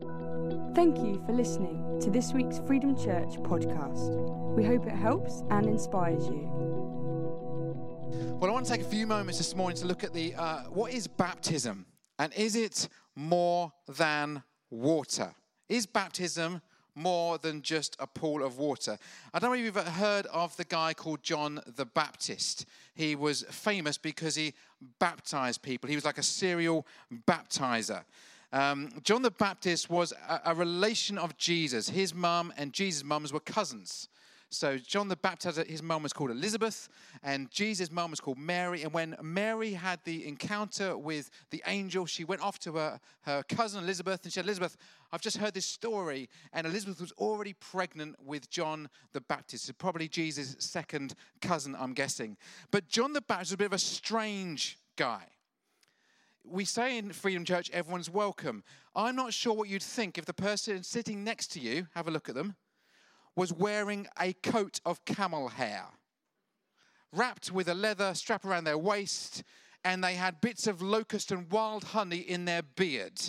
Thank you for listening to this week's Freedom Church podcast. We hope it helps and inspires you. Well, I want to take a few moments this morning to look at the uh, what is baptism and is it more than water? Is baptism more than just a pool of water. I don't know if you've ever heard of the guy called John the Baptist. He was famous because he baptized people, he was like a serial baptizer. Um, John the Baptist was a, a relation of Jesus. His mum and Jesus' mums were cousins. So John the Baptist, his mum was called Elizabeth, and Jesus' mum was called Mary. And when Mary had the encounter with the angel, she went off to her, her cousin Elizabeth and she said, Elizabeth, I've just heard this story. And Elizabeth was already pregnant with John the Baptist, so probably Jesus' second cousin, I'm guessing. But John the Baptist was a bit of a strange guy we say in Freedom Church, everyone's welcome. I'm not sure what you'd think if the person sitting next to you, have a look at them, was wearing a coat of camel hair, wrapped with a leather strap around their waist, and they had bits of locust and wild honey in their beard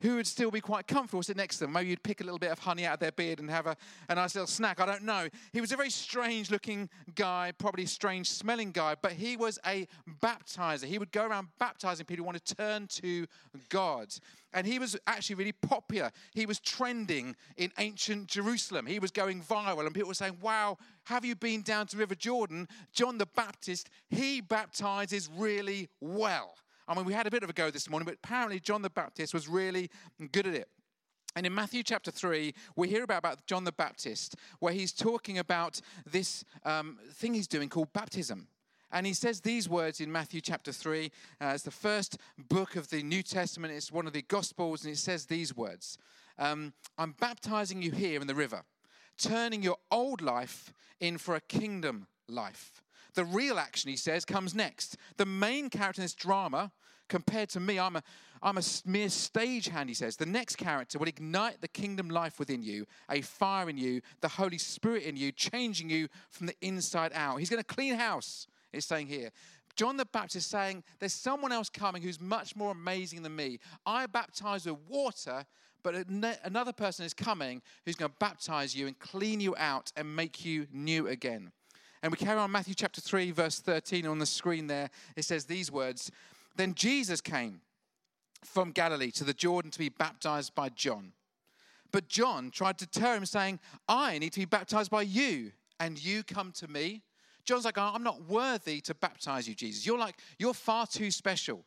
who would still be quite comfortable sitting next to them. Maybe you'd pick a little bit of honey out of their beard and have a, a nice little snack. I don't know. He was a very strange looking guy, probably a strange smelling guy, but he was a baptizer. He would go around baptizing people who want to turn to God. And he was actually really popular. He was trending in ancient Jerusalem. He was going viral, and people were saying, Wow, have you been down to River Jordan? John the Baptist, he baptizes really well. I mean, we had a bit of a go this morning, but apparently John the Baptist was really good at it. And in Matthew chapter 3, we hear about, about John the Baptist, where he's talking about this um, thing he's doing called baptism. And he says these words in Matthew chapter 3. Uh, it's the first book of the New Testament, it's one of the Gospels, and it says these words um, I'm baptizing you here in the river, turning your old life in for a kingdom life. The real action, he says, comes next. The main character in this drama, compared to me, I'm a, I'm a mere stagehand, he says. The next character will ignite the kingdom life within you, a fire in you, the Holy Spirit in you, changing you from the inside out. He's going to clean house, it's saying here. John the Baptist is saying, There's someone else coming who's much more amazing than me. I baptize with water, but another person is coming who's going to baptize you and clean you out and make you new again. And we carry on Matthew chapter 3, verse 13 on the screen there. It says these words Then Jesus came from Galilee to the Jordan to be baptized by John. But John tried to deter him, saying, I need to be baptized by you, and you come to me. John's like, I'm not worthy to baptize you, Jesus. You're like, you're far too special.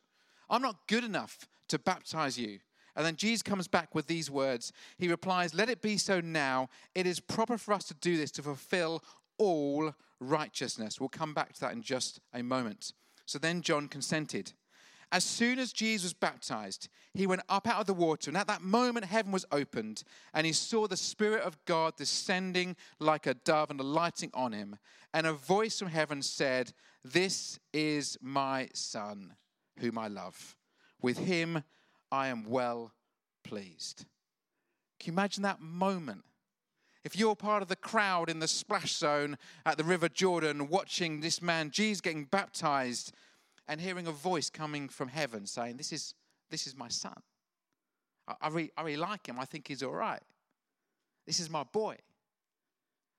I'm not good enough to baptize you. And then Jesus comes back with these words. He replies, Let it be so now. It is proper for us to do this to fulfill all righteousness. We'll come back to that in just a moment. So then John consented. As soon as Jesus was baptized, he went up out of the water, and at that moment, heaven was opened, and he saw the Spirit of God descending like a dove and alighting on him. And a voice from heaven said, This is my Son, whom I love. With him I am well pleased. Can you imagine that moment? If you're part of the crowd in the splash zone at the River Jordan watching this man, Jesus, getting baptized and hearing a voice coming from heaven saying, This is, this is my son. I, I, really, I really like him. I think he's all right. This is my boy.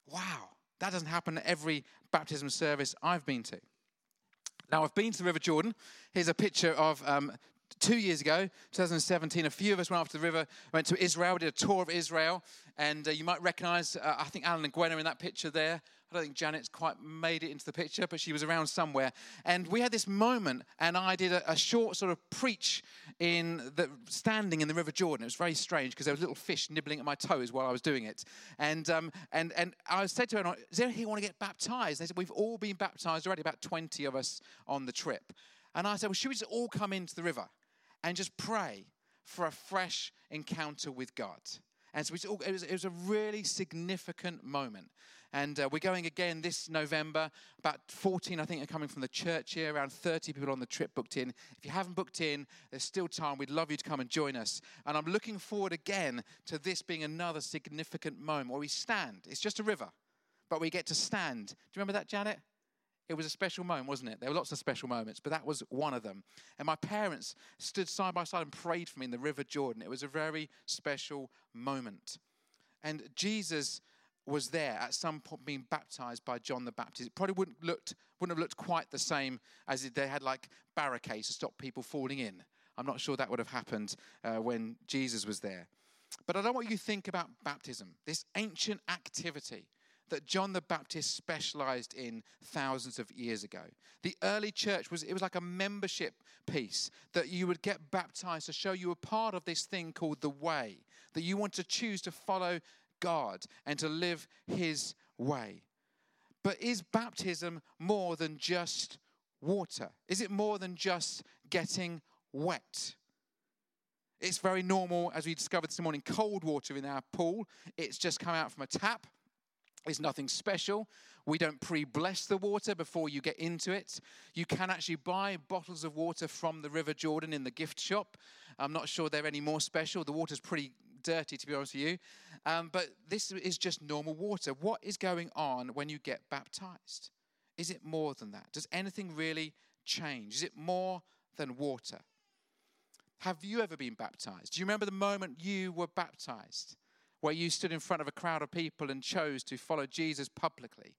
Wow. That doesn't happen at every baptism service I've been to. Now, I've been to the River Jordan. Here's a picture of um, two years ago, 2017, a few of us went off to the river, went to Israel, did a tour of Israel, and uh, you might recognize, uh, I think Alan and Gwen are in that picture there. I don't think Janet's quite made it into the picture, but she was around somewhere. And we had this moment, and I did a, a short sort of preach in the standing in the River Jordan. It was very strange because there was little fish nibbling at my toes while I was doing it. And um, and and I said to her, "Is there anyone want to get baptized?" They said, "We've all been baptized already, about 20 of us on the trip." And I said, "Well, should we just all come into the river?" And just pray for a fresh encounter with God. And so it was, it was a really significant moment. And uh, we're going again this November. About 14, I think, are coming from the church here, around 30 people on the trip booked in. If you haven't booked in, there's still time. We'd love you to come and join us. And I'm looking forward again to this being another significant moment where we stand. It's just a river, but we get to stand. Do you remember that, Janet? It was a special moment, wasn't it? There were lots of special moments, but that was one of them. And my parents stood side by side and prayed for me in the River Jordan. It was a very special moment. And Jesus was there at some point being baptized by John the Baptist. It probably wouldn't looked wouldn't have looked quite the same as if they had like barricades to stop people falling in. I'm not sure that would have happened uh, when Jesus was there. But I don't want you to think about baptism, this ancient activity that John the Baptist specialized in thousands of years ago. The early church was it was like a membership piece that you would get baptized to show you were part of this thing called the way, that you want to choose to follow God and to live his way. But is baptism more than just water? Is it more than just getting wet? It's very normal, as we discovered this morning, cold water in our pool. It's just come out from a tap. It's nothing special. We don't pre bless the water before you get into it. You can actually buy bottles of water from the River Jordan in the gift shop. I'm not sure they're any more special. The water's pretty dirty, to be honest with you. Um, but this is just normal water. What is going on when you get baptized? Is it more than that? Does anything really change? Is it more than water? Have you ever been baptized? Do you remember the moment you were baptized? Where you stood in front of a crowd of people and chose to follow Jesus publicly.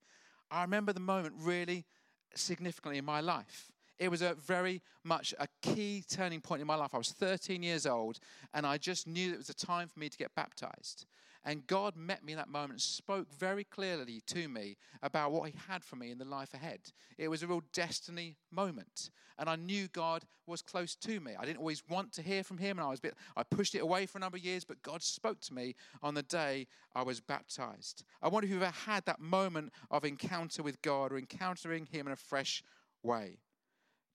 I remember the moment really significantly in my life. It was a very much a key turning point in my life. I was 13 years old and I just knew it was a time for me to get baptized. And God met me in that moment and spoke very clearly to me about what He had for me in the life ahead. It was a real destiny moment. And I knew God was close to me. I didn't always want to hear from Him, and I was bit, I pushed it away for a number of years, but God spoke to me on the day I was baptized. I wonder if you've ever had that moment of encounter with God or encountering Him in a fresh way.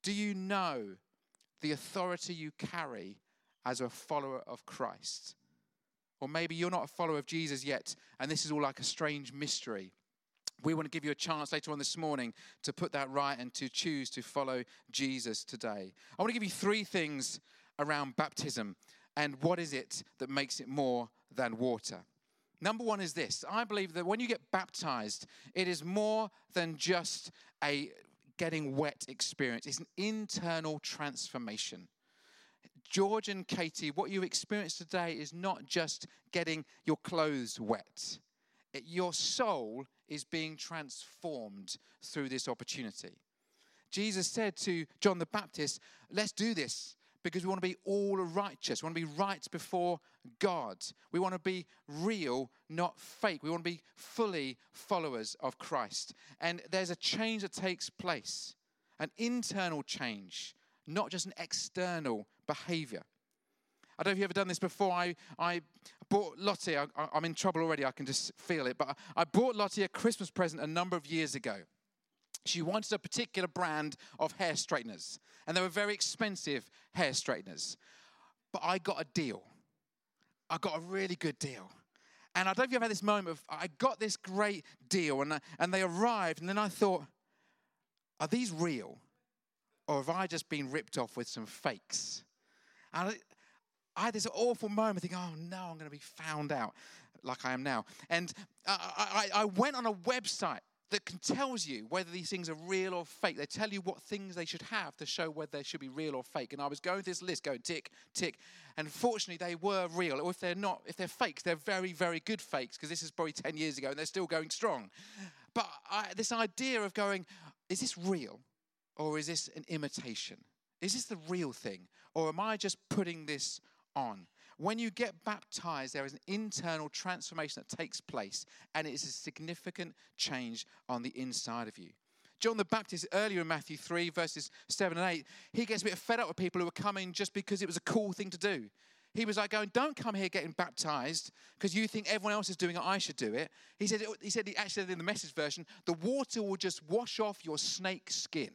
Do you know the authority you carry as a follower of Christ? Or maybe you're not a follower of Jesus yet, and this is all like a strange mystery. We want to give you a chance later on this morning to put that right and to choose to follow Jesus today. I want to give you three things around baptism and what is it that makes it more than water. Number one is this I believe that when you get baptized, it is more than just a getting wet experience, it's an internal transformation. George and Katie, what you experience today is not just getting your clothes wet, it, your soul is being transformed through this opportunity. Jesus said to John the Baptist, Let's do this because we want to be all righteous. We want to be right before God. We want to be real, not fake. We want to be fully followers of Christ. And there's a change that takes place, an internal change, not just an external behavior. I don't know if you've ever done this before. I, I bought Lottie, I, am in trouble already, I can just feel it, but I bought Lottie a Christmas present a number of years ago. She wanted a particular brand of hair straighteners, and they were very expensive hair straighteners. But I got a deal. I got a really good deal. And I don't know if you've had this moment of, I got this great deal, and, and they arrived, and then I thought, are these real? Or have I just been ripped off with some fakes? And I, had this awful moment thinking, oh no, I'm going to be found out like I am now. And I, I, I went on a website that can tells you whether these things are real or fake. They tell you what things they should have to show whether they should be real or fake. And I was going through this list, going tick, tick, and fortunately they were real. Or if they're not, if they're fakes, they're very, very good fakes because this is probably 10 years ago and they're still going strong. But I, this idea of going, is this real? Or is this an imitation? Is this the real thing? Or am I just putting this on? When you get baptized, there is an internal transformation that takes place, and it is a significant change on the inside of you. John the Baptist, earlier in Matthew 3, verses 7 and 8, he gets a bit fed up with people who are coming just because it was a cool thing to do. He was like going, Don't come here getting baptized because you think everyone else is doing it, I should do it. He said, he said, he actually said in the message version, the water will just wash off your snake skin.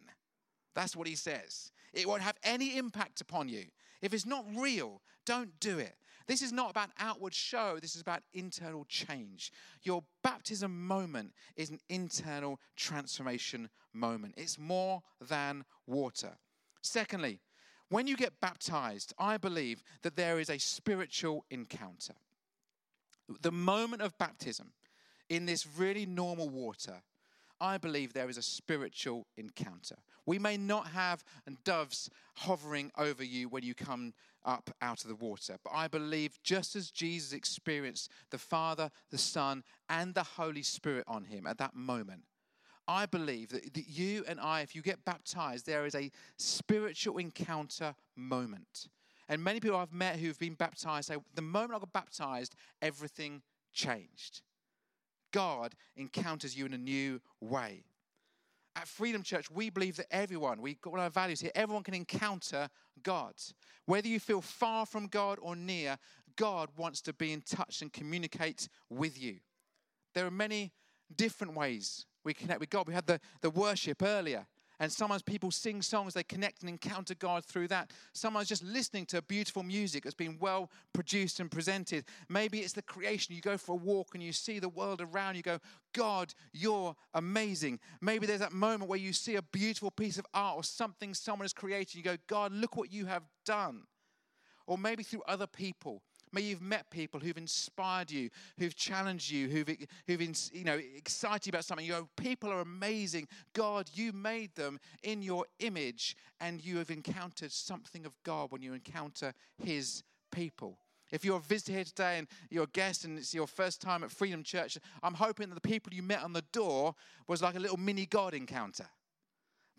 That's what he says. It won't have any impact upon you. If it's not real, don't do it. This is not about outward show, this is about internal change. Your baptism moment is an internal transformation moment, it's more than water. Secondly, when you get baptized, I believe that there is a spiritual encounter. The moment of baptism in this really normal water I believe there is a spiritual encounter. We may not have doves hovering over you when you come up out of the water, but I believe just as Jesus experienced the Father, the Son, and the Holy Spirit on him at that moment, I believe that, that you and I, if you get baptized, there is a spiritual encounter moment. And many people I've met who've been baptized say, the moment I got baptized, everything changed. God encounters you in a new way. At Freedom Church, we believe that everyone, we've got our values here, everyone can encounter God. Whether you feel far from God or near, God wants to be in touch and communicate with you. There are many different ways we connect with God. We had the, the worship earlier. And sometimes people sing songs, they connect and encounter God through that. Sometimes just listening to beautiful music that's been well produced and presented. Maybe it's the creation. You go for a walk and you see the world around you, go, God, you're amazing. Maybe there's that moment where you see a beautiful piece of art or something someone has created. You go, God, look what you have done. Or maybe through other people Maybe you've met people who've inspired you, who've challenged you, who've, who've you know, excited about something. You go, people are amazing. God, you made them in your image, and you have encountered something of God when you encounter His people. If you're a visitor here today and you're a guest and it's your first time at Freedom Church, I'm hoping that the people you met on the door was like a little mini God encounter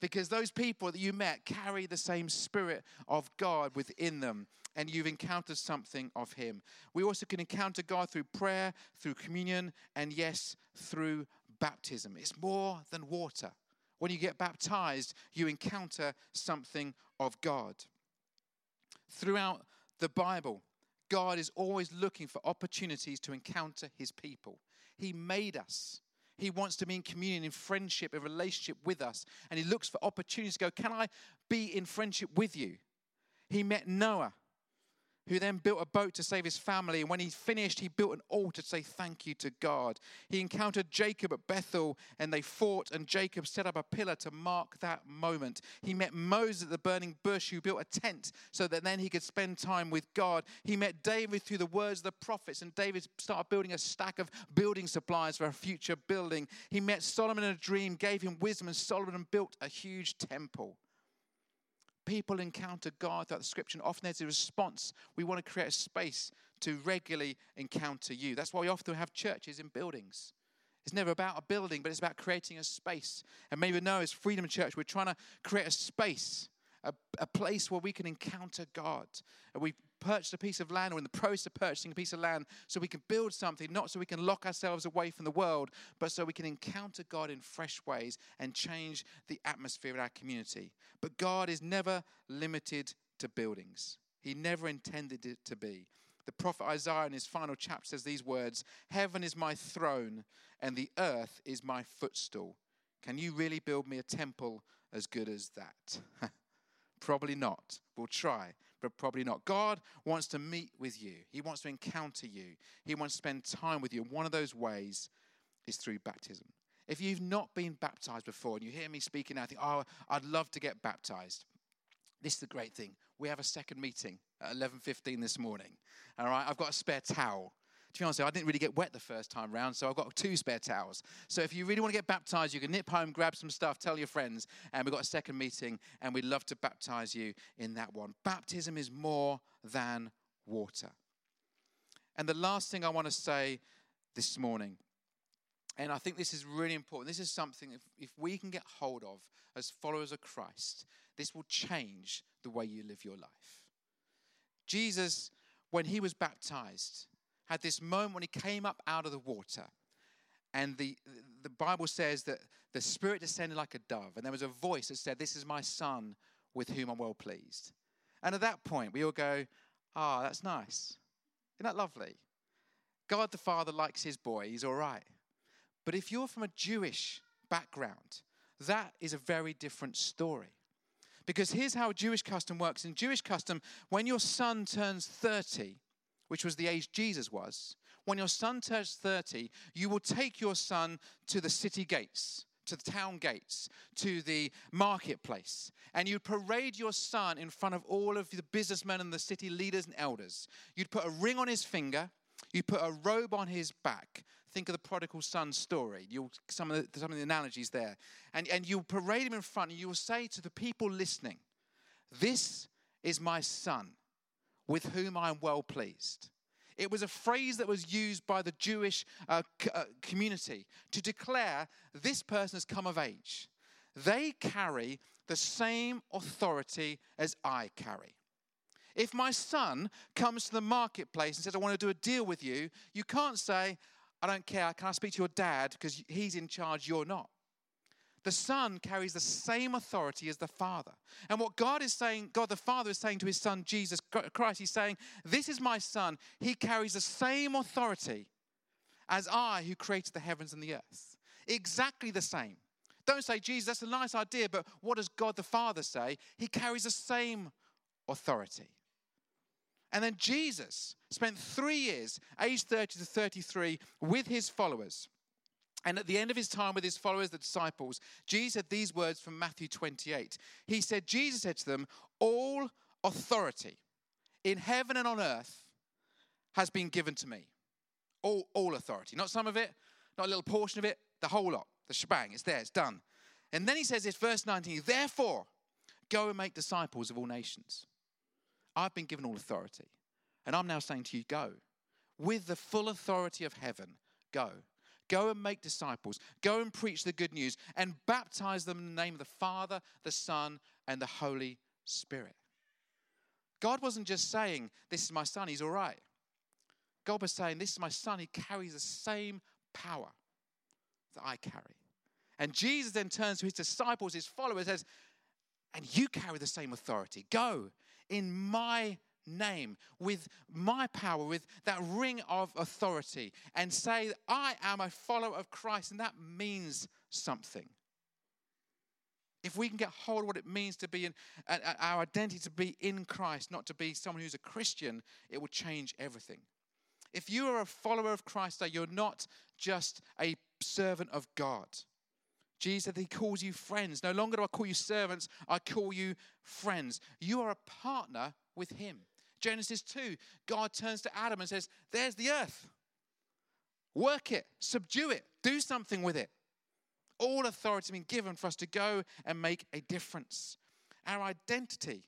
because those people that you met carry the same spirit of God within them and you've encountered something of Him. We also can encounter God through prayer, through communion, and yes, through baptism. It's more than water. When you get baptized, you encounter something of God. Throughout the Bible, God is always looking for opportunities to encounter His people. He made us. He wants to be in communion, in friendship, in relationship with us. And he looks for opportunities to go, Can I be in friendship with you? He met Noah who then built a boat to save his family. And when he finished, he built an altar to say thank you to God. He encountered Jacob at Bethel and they fought, and Jacob set up a pillar to mark that moment. He met Moses at the burning bush, who built a tent so that then he could spend time with God. He met David through the words of the prophets, and David started building a stack of building supplies for a future building. He met Solomon in a dream, gave him wisdom, and Solomon built a huge temple people encounter God throughout the scripture, and often there's a response. We want to create a space to regularly encounter you. That's why we often have churches in buildings. It's never about a building, but it's about creating a space. And maybe know as Freedom Church, we're trying to create a space, a, a place where we can encounter God. And we purchased a piece of land or in the process of purchasing a piece of land so we can build something, not so we can lock ourselves away from the world, but so we can encounter God in fresh ways and change the atmosphere in our community. But God is never limited to buildings, He never intended it to be. The prophet Isaiah in his final chapter says these words Heaven is my throne, and the earth is my footstool. Can you really build me a temple as good as that? Probably not. We'll try but probably not. God wants to meet with you, He wants to encounter you, He wants to spend time with you. One of those ways is through baptism. If you've not been baptized before and you hear me speaking now, think, oh, I'd love to get baptized. This is the great thing. We have a second meeting at 11.15 this morning. All right, I've got a spare towel to be honest, I didn't really get wet the first time round, so I've got two spare towels. So if you really want to get baptized, you can nip home, grab some stuff, tell your friends, and we've got a second meeting, and we'd love to baptize you in that one. Baptism is more than water. And the last thing I want to say this morning, and I think this is really important. This is something, if, if we can get hold of as followers of Christ, this will change the way you live your life. Jesus, when he was baptized, had this moment when he came up out of the water. And the, the Bible says that the Spirit descended like a dove, and there was a voice that said, This is my Son with whom I'm well pleased. And at that point, we all go, Ah, oh, that's nice. Isn't that lovely? God the Father likes his boy, he's all right. But if you're from a Jewish background, that is a very different story. Because here's how Jewish custom works. In Jewish custom, when your son turns 30, which was the age Jesus was, when your son turns 30, you will take your son to the city gates, to the town gates, to the marketplace, and you'd parade your son in front of all of the businessmen and the city leaders and elders. You'd put a ring on his finger, you'd put a robe on his back. Think of the prodigal son story. You'll, some, of the, some of the analogies there. And, and you'll parade him in front and you will say to the people listening, This is my son with whom I am well pleased. It was a phrase that was used by the Jewish uh, c- uh, community to declare this person has come of age. They carry the same authority as I carry. If my son comes to the marketplace and says, I want to do a deal with you, you can't say, I don't care, can I speak to your dad because he's in charge, you're not. The Son carries the same authority as the Father. And what God is saying, God the Father is saying to his Son, Jesus Christ, he's saying, This is my Son. He carries the same authority as I who created the heavens and the earth. Exactly the same. Don't say, Jesus, that's a nice idea, but what does God the Father say? He carries the same authority. And then Jesus spent three years, age 30 to 33, with his followers. And at the end of his time with his followers, the disciples, Jesus said these words from Matthew 28. He said, Jesus said to them, All authority in heaven and on earth has been given to me. All, all authority. Not some of it, not a little portion of it, the whole lot, the shebang. It's there, it's done. And then he says this, verse 19, Therefore, go and make disciples of all nations. I've been given all authority. And I'm now saying to you, go. With the full authority of heaven, go. Go and make disciples. Go and preach the good news and baptize them in the name of the Father, the Son, and the Holy Spirit. God wasn't just saying, This is my son, he's all right. God was saying, This is my son, he carries the same power that I carry. And Jesus then turns to his disciples, his followers, says, And you carry the same authority. Go in my name, with my power, with that ring of authority, and say, I am a follower of Christ, and that means something. If we can get hold of what it means to be in uh, our identity to be in Christ, not to be someone who's a Christian, it will change everything. If you are a follower of Christ, that you're not just a servant of God. Jesus said he calls you friends. No longer do I call you servants, I call you friends. You are a partner with him. Genesis 2, God turns to Adam and says, There's the earth. Work it, subdue it, do something with it. All authority has been given for us to go and make a difference. Our identity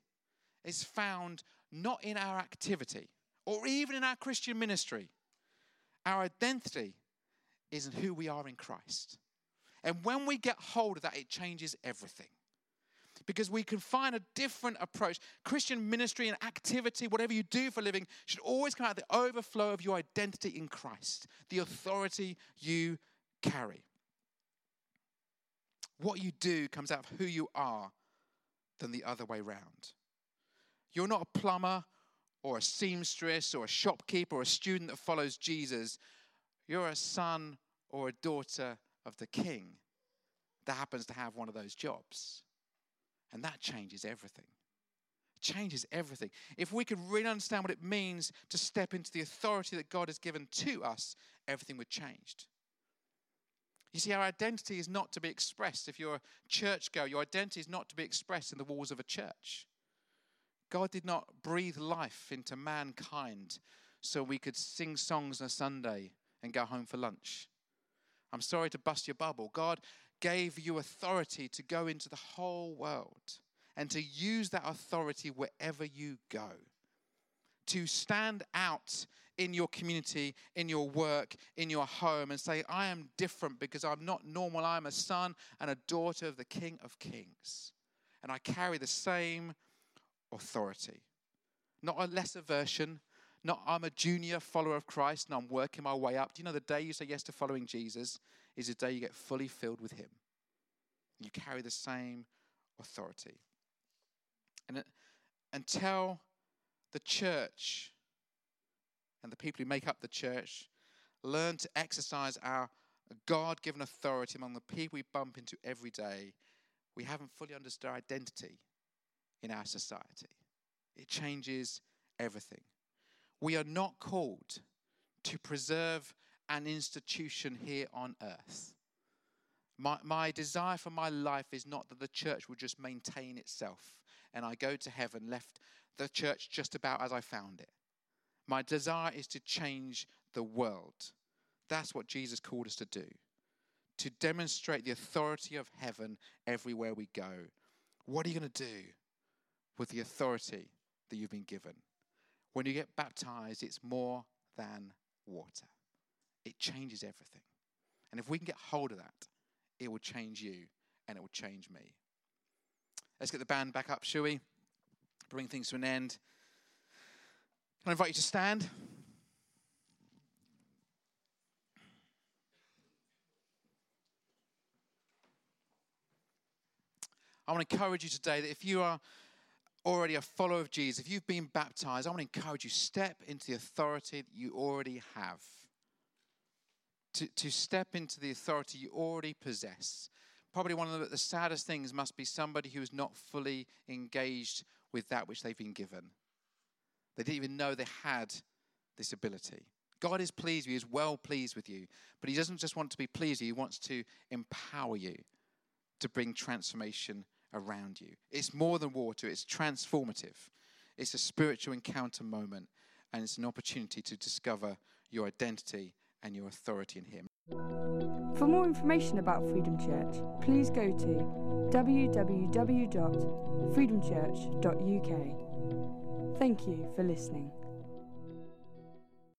is found not in our activity or even in our Christian ministry. Our identity is in who we are in Christ. And when we get hold of that, it changes everything because we can find a different approach. Christian ministry and activity, whatever you do for a living, should always come out of the overflow of your identity in Christ, the authority you carry. What you do comes out of who you are than the other way round. You're not a plumber or a seamstress or a shopkeeper or a student that follows Jesus. You're a son or a daughter of the king that happens to have one of those jobs. And that changes everything. It changes everything. If we could really understand what it means to step into the authority that God has given to us, everything would change. You see, our identity is not to be expressed. If you're a church churchgoer, your identity is not to be expressed in the walls of a church. God did not breathe life into mankind so we could sing songs on a Sunday and go home for lunch. I'm sorry to bust your bubble. God gave you authority to go into the whole world and to use that authority wherever you go. To stand out in your community, in your work, in your home, and say, I am different because I'm not normal. I'm a son and a daughter of the King of Kings. And I carry the same authority. Not a lesser version, not I'm a junior follower of Christ and I'm working my way up. Do you know the day you say yes to following Jesus is the day you get fully filled with Him? You carry the same authority. And until the church and the people who make up the church learn to exercise our God given authority among the people we bump into every day, we haven't fully understood our identity in our society. It changes everything. We are not called to preserve an institution here on earth. My, my desire for my life is not that the church will just maintain itself and I go to heaven, left the church just about as I found it. My desire is to change the world, That's what Jesus called us to do to demonstrate the authority of heaven everywhere we go. What are you going to do with the authority that you've been given? When you get baptized, it's more than water, it changes everything. And if we can get hold of that, it will change you and it will change me. Let's get the band back up, shall we? Bring things to an end. Can I invite you to stand? I want to encourage you today that if you are already a follower of Jesus, if you've been baptized, I want to encourage you step into the authority that you already have. To, to step into the authority you already possess. Probably one of the, the saddest things must be somebody who is not fully engaged with that which they've been given. They didn't even know they had this ability. God is pleased with you, is well pleased with you, but He doesn't just want to be pleased He wants to empower you to bring transformation around you. It's more than water, it's transformative. It's a spiritual encounter moment, and it's an opportunity to discover your identity and your authority in Him. For more information about Freedom Church, please go to www.freedomchurch.uk. Thank you for listening.